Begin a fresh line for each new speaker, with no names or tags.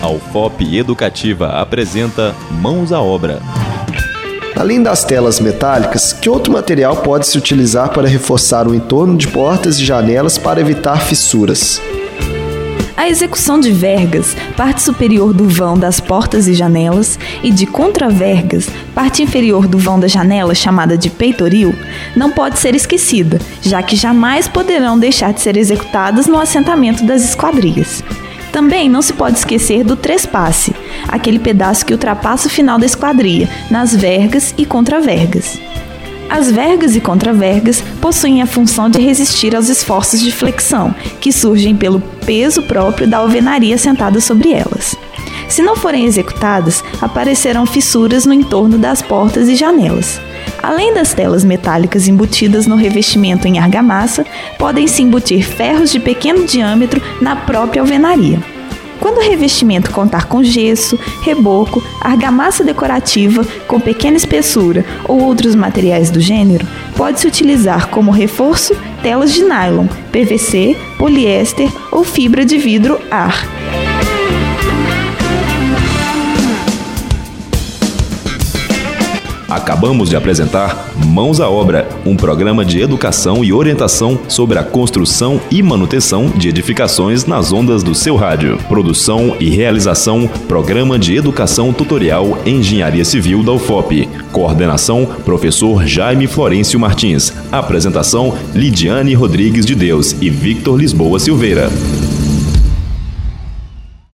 A UFOP Educativa apresenta Mãos à Obra.
Além das telas metálicas, que outro material pode se utilizar para reforçar o entorno de portas e janelas para evitar fissuras?
A execução de vergas, parte superior do vão das portas e janelas, e de contravergas, parte inferior do vão da janela, chamada de peitoril, não pode ser esquecida, já que jamais poderão deixar de ser executadas no assentamento das esquadrias. Também não se pode esquecer do trespasse, aquele pedaço que ultrapassa o final da esquadria, nas vergas e contravergas. As vergas e contravergas possuem a função de resistir aos esforços de flexão, que surgem pelo peso próprio da alvenaria sentada sobre elas. Não forem executadas, aparecerão fissuras no entorno das portas e janelas. Além das telas metálicas embutidas no revestimento em argamassa, podem se embutir ferros de pequeno diâmetro na própria alvenaria. Quando o revestimento contar com gesso, reboco, argamassa decorativa com pequena espessura ou outros materiais do gênero, pode-se utilizar como reforço telas de nylon, PVC, poliéster ou fibra de vidro ar.
Acabamos de apresentar Mãos à Obra, um programa de educação e orientação sobre a construção e manutenção de edificações nas ondas do seu rádio. Produção e realização: Programa de Educação Tutorial Engenharia Civil da UFOP. Coordenação: Professor Jaime Florencio Martins. Apresentação: Lidiane Rodrigues de Deus e Victor Lisboa Silveira.